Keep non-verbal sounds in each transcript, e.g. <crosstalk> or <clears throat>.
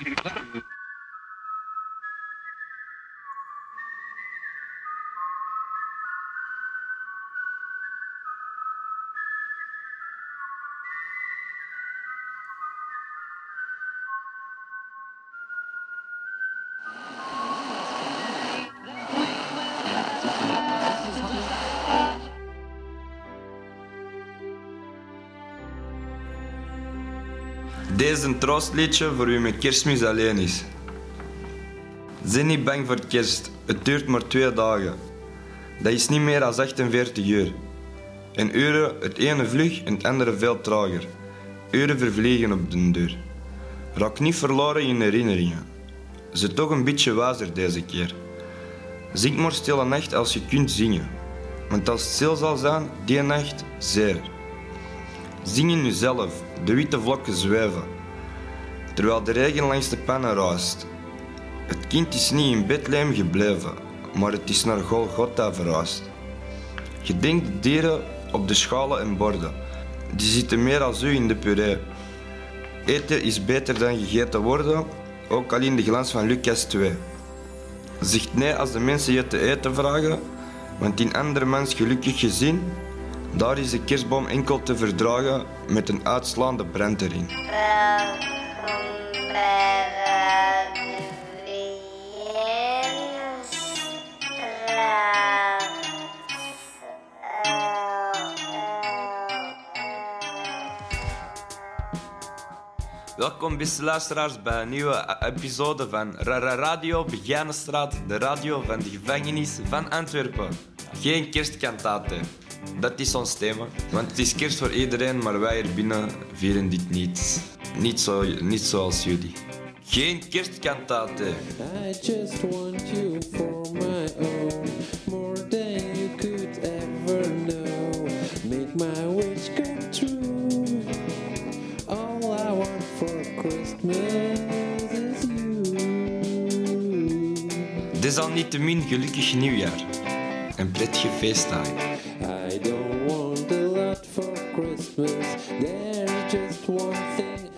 Obrigado. <laughs> een troostliedje voor wie met kerstmis alleen is. Zijn niet bang voor kerst, het duurt maar twee dagen. Dat is niet meer dan 48 uur. En uren, het ene vlug en het andere veel trager. Uren vervliegen op de deur. Raak niet verloren in herinneringen. Ze toch een beetje wijzer deze keer. Zing maar stille nacht als je kunt zingen. Want als het stil zal zijn, die nacht, zeer. Zing in jezelf, de witte vlokken zweven. Terwijl de regen langs de pannen ruist. Het kind is niet in Bethlehem gebleven, maar het is naar Golgotha verhuisd. Gedenk de dieren op de schalen en borden. Die zitten meer als u in de puree. Eten is beter dan gegeten worden, ook al in de glans van Lucas 2. Zeg nee als de mensen je te eten vragen, want in andermans gelukkig gezin, daar is de kerstboom enkel te verdragen met een uitslaande brand erin. Welkom beste luisteraars bij een nieuwe episode van Rara Radio Begijnenstraat, de radio van de gevangenis van Antwerpen. Geen kerstkantaten. Dat is ons thema, want het is kerst voor iedereen, maar wij hier binnen vieren dit niet. Niet, zo, niet zoals jullie. Geen kerstkantaten. I just want you for my own, more than you could ever know. Make my wish come true. All I want for Christmas is you. Desalniettemin gelukkig nieuwjaar. En prettige feestdagen. I don't want a lot for Christmas. There's just one thing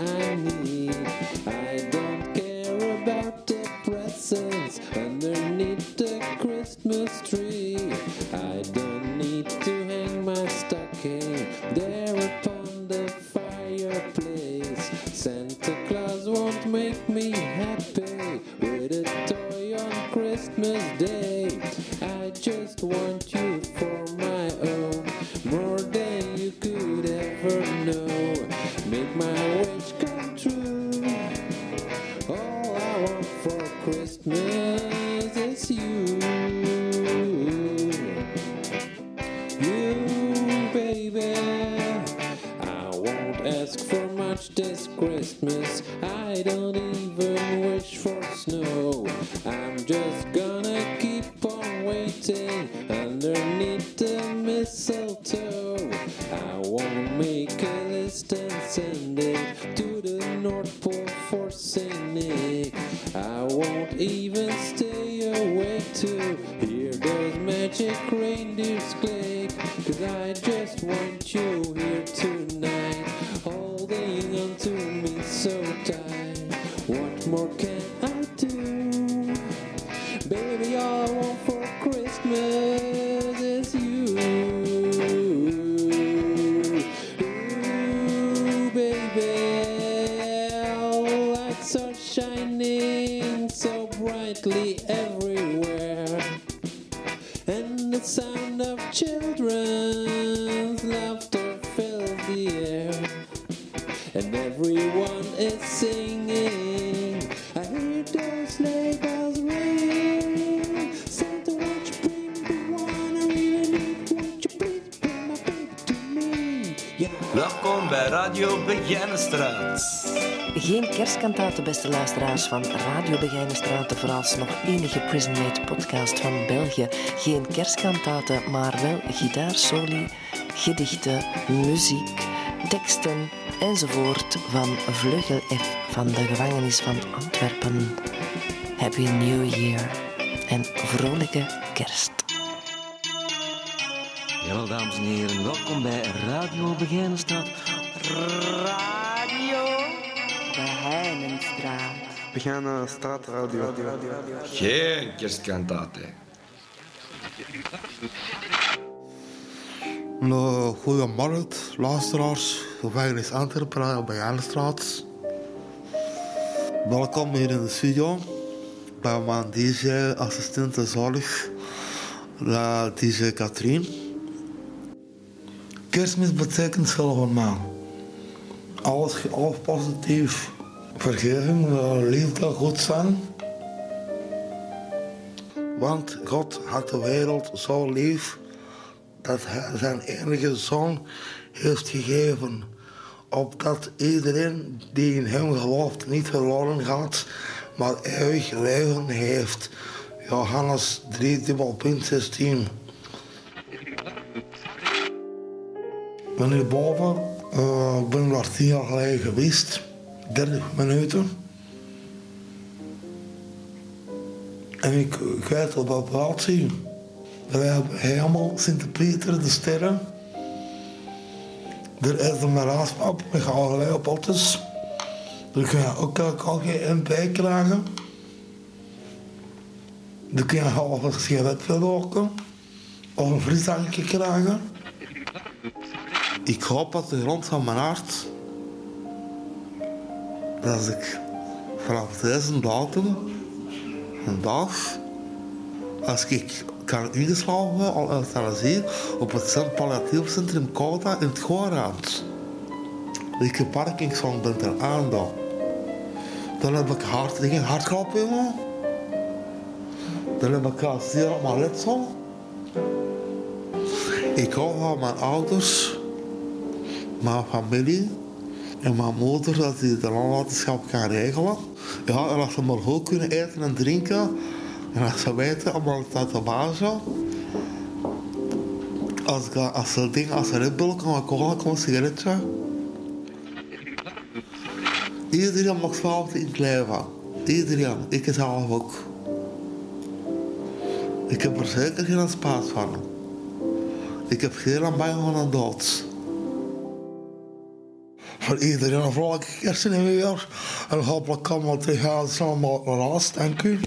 Radio Begijnenstraat. Geen kerstkantaten, beste luisteraars van Radio Begijnenstraat, de vooralsnog enige Prisonmate podcast van België. Geen kerstkantaten, maar wel gitaarsoli, gedichten, muziek, teksten enzovoort van Vleugel F van de gevangenis van Antwerpen. Happy New Year en vrolijke kerst. Jawel, dames en heren, welkom bij Radio Begijnenstraat. Radio Geheimenstraat. We gaan naar straatradio. Geen kerstkantate. Nou, goedemorgen, luisteraars. Veilig is Antwerpen bij Janstraat. Welkom hier in de studio bij mijn DJ-assistent zorg, de DJ Katrien. Kerstmis betekent veel voor mij. Alles, alles positief. Vergeving, liefde, goed zijn. Want God had de wereld zo lief dat hij zijn enige zoon heeft gegeven. Opdat iedereen die in hem gelooft niet verloren gaat, maar eeuwig leven heeft. Johannes 3, dubbel punt 16. Ik ben hier boven. Eh, ik ben daar tien jaar geleden geweest. 30 minuten. En ik, ik weet op plaats hier. We hebben helemaal Sint-Pieter, de sterren. Er is een raadspap met allerlei potten. Daar kun je ook elke keer een bij krijgen. Dan kun je half een sigaret roken. Of een frisdrankje krijgen. Ik hoop dat de grond van mijn hart... Dat ik vanaf deze datum... Vandaag... Als ik kan ingeslagen al euthanasie op het Palliatief Centrum in het Goorraad. Ik heb parkingsvang ben ter aandacht. Dan heb ik hart, geen hartkloppingen. Dan heb ik al zeer op mijn letsel. Ik hou van mijn ouders, mijn familie en mijn moeder dat die de nalatenschap kan regelen. Ja, en als ze maar goed kunnen eten en drinken, en als ze weten, ik dat de baas als, als ze dingen als een Bull kan cola, kan een sigaretje. Iedereen mag zelf in het leven. Iedereen. Ik zelf ook. Ik heb er zeker geen spaat van. Ik heb geen bang van een dood. Voor iedereen een vrolijke kerst in weer. En hopelijk kan we tegen allemaal raast. Dank u.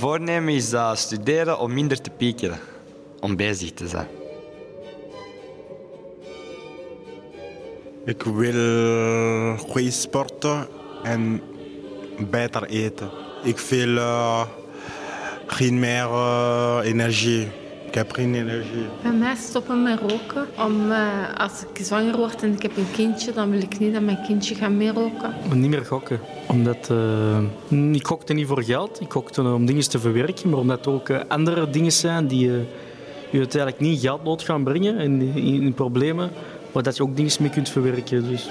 voornemen is uh, studeren om minder te piekeren. Om bezig te zijn. Ik wil goed sporten en beter eten. Ik wil eh, geen meer eh, energie. Ik heb geen energie. Bij mij stoppen met roken. Om, eh, als ik zwanger word en ik heb een kindje, dan wil ik niet dat mijn kindje gaat meer roken. Niet meer gokken. Omdat, eh, ik gokte niet voor geld. Ik gokte om dingen te verwerken. Maar omdat er ook eh, andere dingen zijn die je uiteindelijk niet geldnood gaan brengen. En in, in problemen. Maar dat je ook dingen mee kunt verwerken. Dus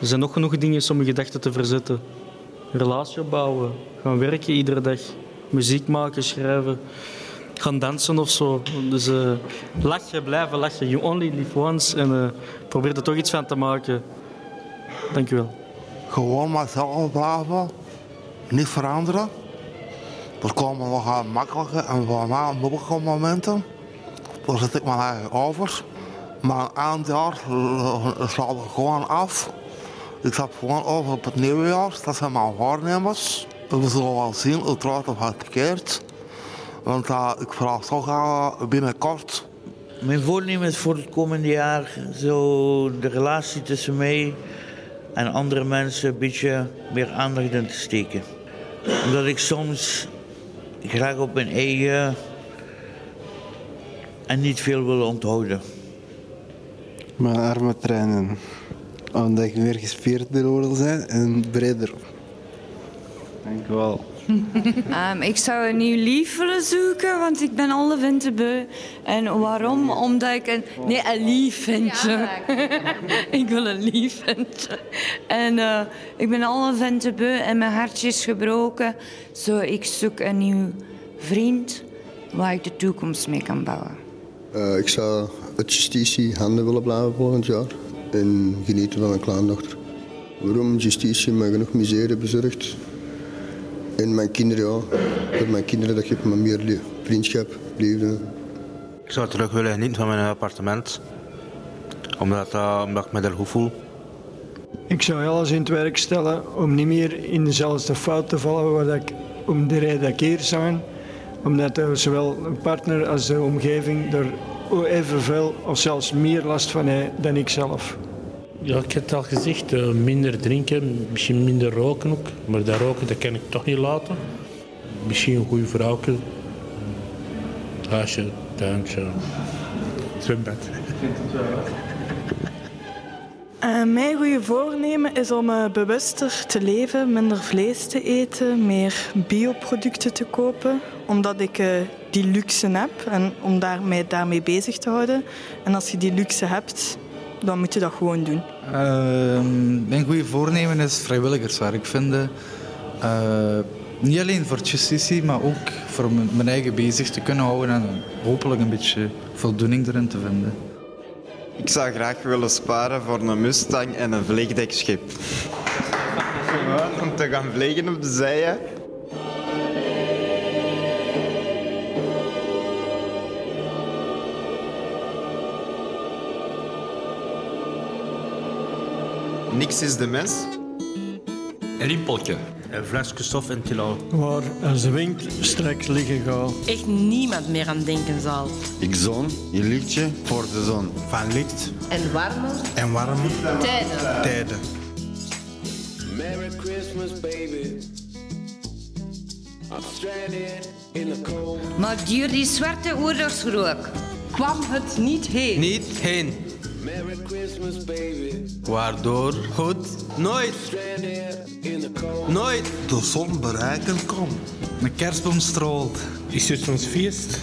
er zijn nog genoeg dingen om je gedachten te verzetten. Een relatie opbouwen. Gaan werken iedere dag. Muziek maken, schrijven. Gaan dansen of zo. Dus eh lachen, blijven lachen. You only live once. En eh, probeer er toch iets van te maken. Dank u wel. Gewoon mezelf blijven. Niet veranderen. Er komen nog wel makkelijke en mij moeilijke momenten. Daar zit ik mijn eigen over. Maar eind jaar slaat er gewoon af. Ik zat gewoon over op het nieuwe jaar. Dat zijn mijn waarnemers. We zullen wel zien het draait of het. Want uh, ik vraag toch uh, binnenkort Mijn voornemen is voor het komende jaar zo de relatie tussen mij en andere mensen een beetje meer aandacht in te steken. Omdat ik soms graag op mijn eigen en niet veel wil onthouden. Mijn armen trainen. Omdat ik meer gespierd wil zijn en breder. Dank u wel. Ehm, ik zou een nieuw lief willen zoeken, want ik ben alle winter beu. En waarom? Omdat ik een... Nee, een lief ventje. <laughs> ik wil een lief ventje. En eh, ik ben alle winter beu en mijn hartje is gebroken. Zo, ik zoek een nieuw vriend waar ik de toekomst mee kan bouwen. Eh, ik zou uit justitie handen willen blijven volgend jaar en genieten van mijn kleindochter. Waarom? Justitie me genoeg miserie bezorgt. En mijn kinderen, ja. Met mijn kinderen dat geeft me meer lie- vriendschap, liefde. Ik zou terug willen genieten van mijn appartement. Omdat, eh, omdat ik me er goed voel. Ik zou alles in het werk stellen om niet meer in dezelfde fout te vallen waar dat ik om de reden dat ik hier zijn. Omdat zowel een partner als de omgeving er evenveel of zelfs meer last van heeft dan ik zelf. Ja, ik heb het al gezegd, eh, minder drinken, misschien minder roken ook. Maar dat roken dat kan ik toch niet laten. Misschien een goede vrouwke. Huisje, tuintje, zwembad. <laughs> Eh, mijn goede voornemen is om eh, bewuster te leven, minder vlees te eten, meer bioproducten te kopen, omdat ik eh, die luxe heb en om daar, mij daarmee bezig te houden. En als je die luxe hebt, dan moet je dat gewoon doen. Ehm, mijn goede voornemen is vrijwilligerswerk vinden. Eh, niet alleen voor justitie, maar ook voor mijn eigen bezig te kunnen houden en hopelijk een beetje voldoening erin te vinden. Ik zou graag willen sparen voor een Mustang en een vliegdekschip. Om te gaan vliegen op de zeeën. Niks is de mens. Rimpeltje. Een flesje stof in Tilo. Waar als de wind straks liggen gaat. Echt niemand meer aan denken zal. Ik zon, je lichtje voor de zon. Van licht En warmer en warm tijden. tijden. Merry Christmas, baby. I'm stranded in the cold. Maar duur die zwarte oorlogsrook kwam het niet heen. Niet heen. Merry Christmas baby. Waardoor goed nooit, nooit de zon bereiken kon. Mijn kerstboom strolt, Is het ons feest?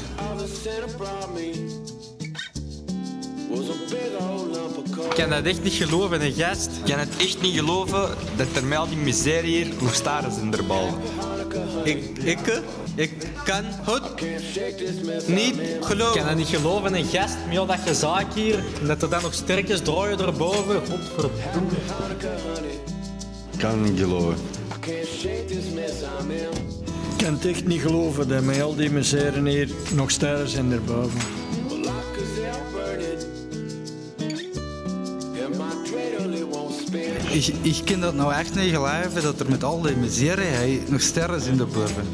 Ik kan het echt niet geloven, een gast. Ik kan het echt niet geloven dat er met al die miserie hier, hoe staren in de bal. Ik, ik, ik kan het niet Ik geloven. kan dat niet geloven, een gast met al dat gezaak hier. En dat er dan nog sterkjes draaien erboven. Godverdomme. Ik kan het niet geloven. Ik kan het echt niet geloven dat met al die misère hier nog sterren zijn erboven. Ik, ik kan dat nou echt niet geloven dat er met al die miserie nog sterren in de boven.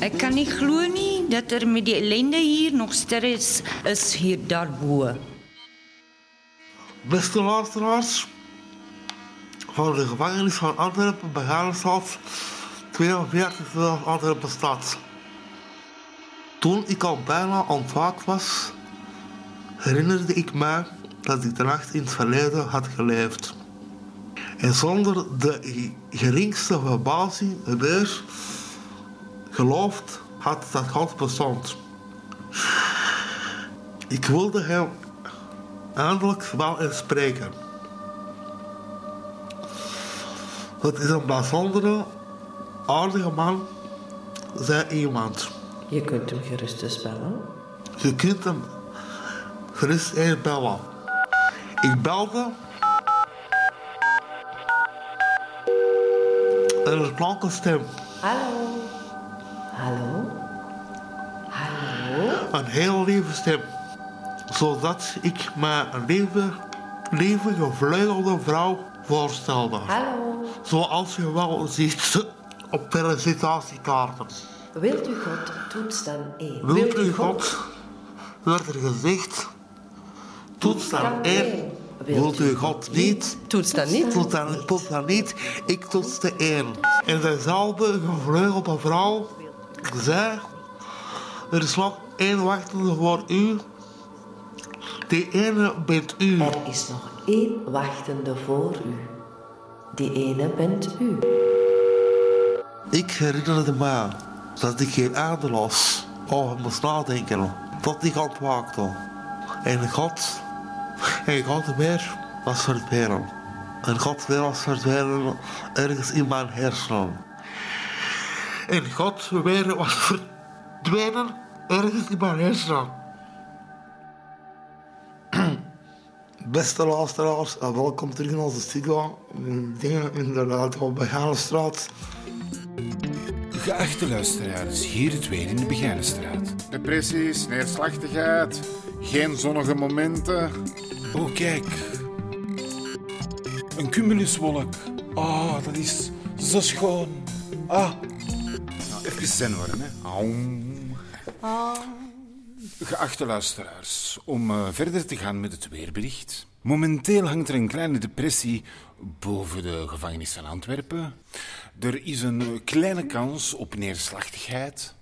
Ik kan niet geloven dat er met die ellende hier nog sterren is, is hier daarboven. Beste luisteraars, van de gevangenis van Antwerpen bij Harenstad, 42 Antwerpen stad. Toen ik al bijna ontwaakt was, herinnerde ik mij dat ik de nacht in het verleden had geleefd. En zonder de ge- geringste verbazing weer geloofd had dat God bestond. Ik wilde hem eindelijk wel eens spreken. Het is een bijzondere, aardige man, zei iemand. Je kunt hem gerust eens bellen. Je kunt hem gerust eens bellen. Ik belde. En er klonk een stem. Hallo. Hallo. Hallo. Een heel lieve stem. Zodat ik me een lieve, lieve gevleugelde vrouw voorstelde. Hallo. Zoals je wel ziet <laughs> op felicitatiekaarten. Wilt u God, toets dan één. Wilt u God, werd er gezegd, toets dan één. Wilt u God niet? Toets dan niet? Toets dan, toets dan niet. Ik toetste één. En dezelfde gevleugelde vrouw zei, er is nog één wachtende voor u. Die ene bent u. Er is nog één wachtende voor u. Die ene bent u. Ik herinnerde me dat ik geen aarde was. Over moest nadenken. Tot ik ontwaakte. En God, en God weer was verdwenen. En God weer was verdwenen ergens in mijn hersenen. En God weer was verdwenen ergens in mijn hersenen. <clears throat> Beste luisteraars, welkom terug in onze studio. Dingen inderdaad op Begaanstraat. Geachte luisteraars, hier het weer in de Begijnenstraat. Depressies, neerslachtigheid, geen zonnige momenten. Oh, kijk. Een cumuluswolk. Ah, dat is zo schoon. Ah. Nou, even zen worden, hè. Aum. Geachte luisteraars, om eh, verder te gaan met het weerbericht. Momenteel hangt er een kleine depressie boven de gevangenis van Antwerpen. Er is een kleine kans op neerslachtigheid.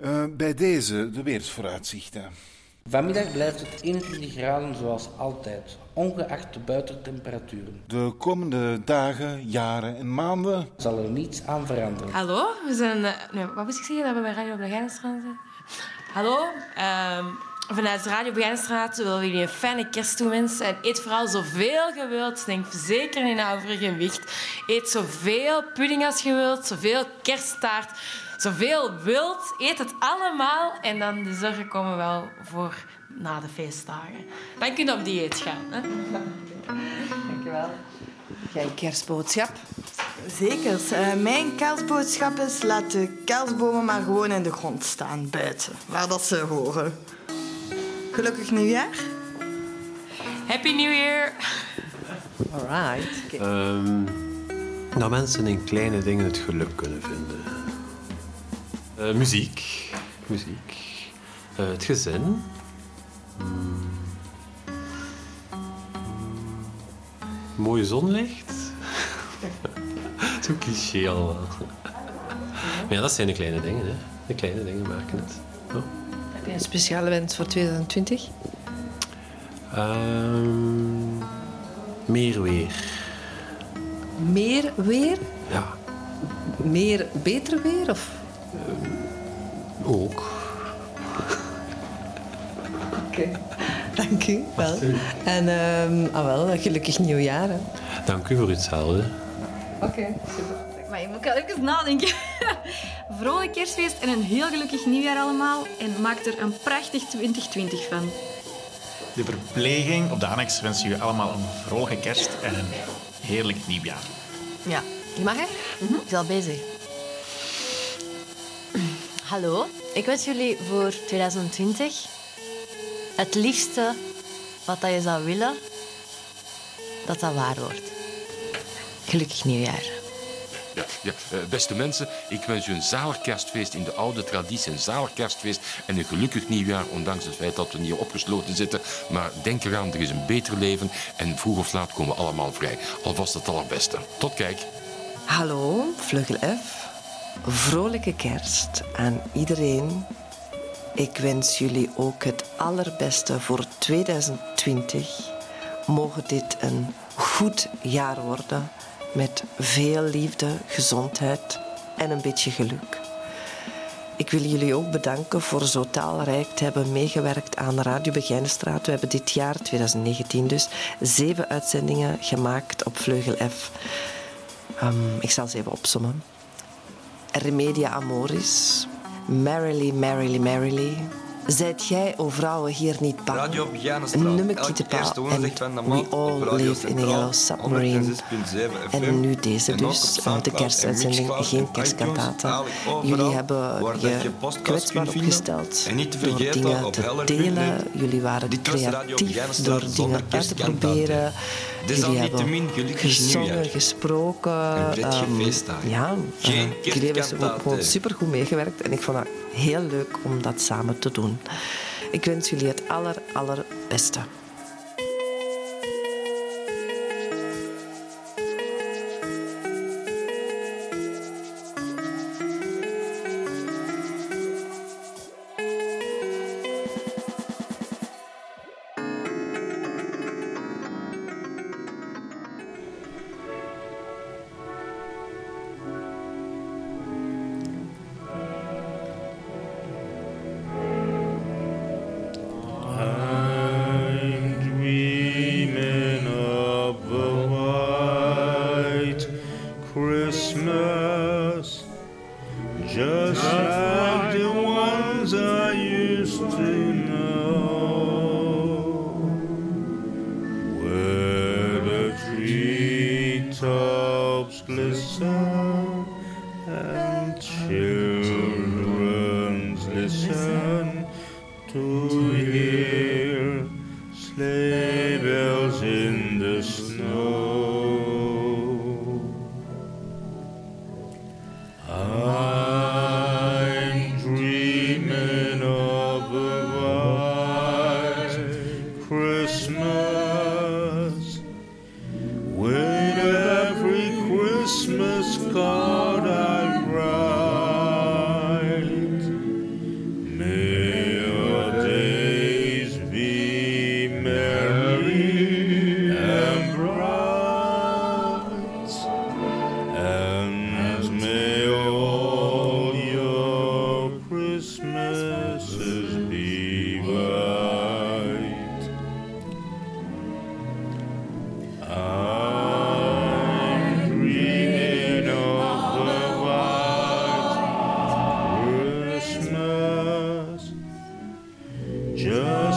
Eh, bij deze de weersvooruitzichten. Vanmiddag blijft het 21 graden zoals altijd, ongeacht de buitentemperaturen. De komende dagen, jaren en maanden Zal er niets aan veranderen. Hallo, we zijn... eh, nee, wat moest ik zeggen dat we bij Radio Begijnenstraat zijn? Hallo, ehm, vanuit Radio Begijnenstraat willen we jullie een fijne kerst toewensen. En eet vooral zoveel je wilt. Denk zeker in overgewicht. Eet zoveel pudding als je wilt, zoveel kersttaart, zoveel wilt. Eet het allemaal en dan de zorgen komen wel voor na de feestdagen. Dan kun je op dieet gaan. Hè? Dankjewel. Jij een kerstboodschap? Zeker. Eh, mijn kerstboodschap is... laat de kerstbomen maar gewoon in de grond staan, buiten. Waar dat ze horen. Gelukkig nieuwjaar. Happy New Year! Alright. Ehm, dat mensen in kleine dingen het geluk kunnen vinden. Eh, muziek. Muziek. Eh, het gezin. Mm. Mooie zonlicht. <laughs> Zo cliché allemaal. Maar ja, dat zijn de kleine dingen. Hè. De kleine dingen maken het. Ja. Heb je een speciale wens voor 2020? Ehm, meer weer. Meer weer? Ja, Meer beter weer? Of ook. Oké, dank u wel. En ehm ah wel, gelukkig nieuwjaar. Hè. Dank u voor hetzelfde. Oké, super. Maar je moet wel even nadenken. <laughs> Vrolijk kerstfeest en een heel gelukkig nieuwjaar allemaal. En maak er een prachtig 2020 van. De verpleging op de annex wens je allemaal een vrolijke kerst en een heerlijk nieuwjaar. Ja, je mag hè? Ik is al bezig. Hallo, ik wens jullie voor 2020 het liefste wat dat je zou willen, dat dat waar wordt. Gelukkig nieuwjaar. Ja, ja. eh, beste mensen, ik wens u een zalig kerstfeest in de oude traditie. Een zalig kerstfeest en een gelukkig nieuwjaar, ondanks het feit dat we hier opgesloten zitten. Maar denk eraan, er is een beter leven en vroeg of laat komen we allemaal vrij. Alvast het allerbeste. Tot kijk. Hallo, Vleugel F. Vrolijke kerst aan iedereen. Ik wens jullie ook het allerbeste voor 2020. Mogen dit een goed jaar worden met veel liefde, gezondheid en een beetje geluk. Ik wil jullie ook bedanken voor zo taalrijk te hebben meegewerkt aan Radio Begijnenstraat. We hebben dit jaar, 2019 dus, zeven uitzendingen gemaakt op Vleugel F. Ehm, ik zal ze even opsommen. Remedia Amoris, Merrily, Merrily, Merrily. Zijt jij, o vrouwen, hier niet bang? Nummertje te paal de We all live in a yellow submarine. 106.7 En nu deze En dus, de en kerstuitzending, geen en kerstkantaten. Jullie hebben dat je kwetsbaar opgesteld En niet te door vergeten dingen op te delen. Jullie waren creatief door dingen uit te proberen. Jullie hebben gezongen, gesproken. Feestdagen. Ja, eh, jullie hebben gewoon supergoed meegewerkt. En ik vond het heel leuk om dat samen te doen. Ik wens jullie het aller, allerbeste. Just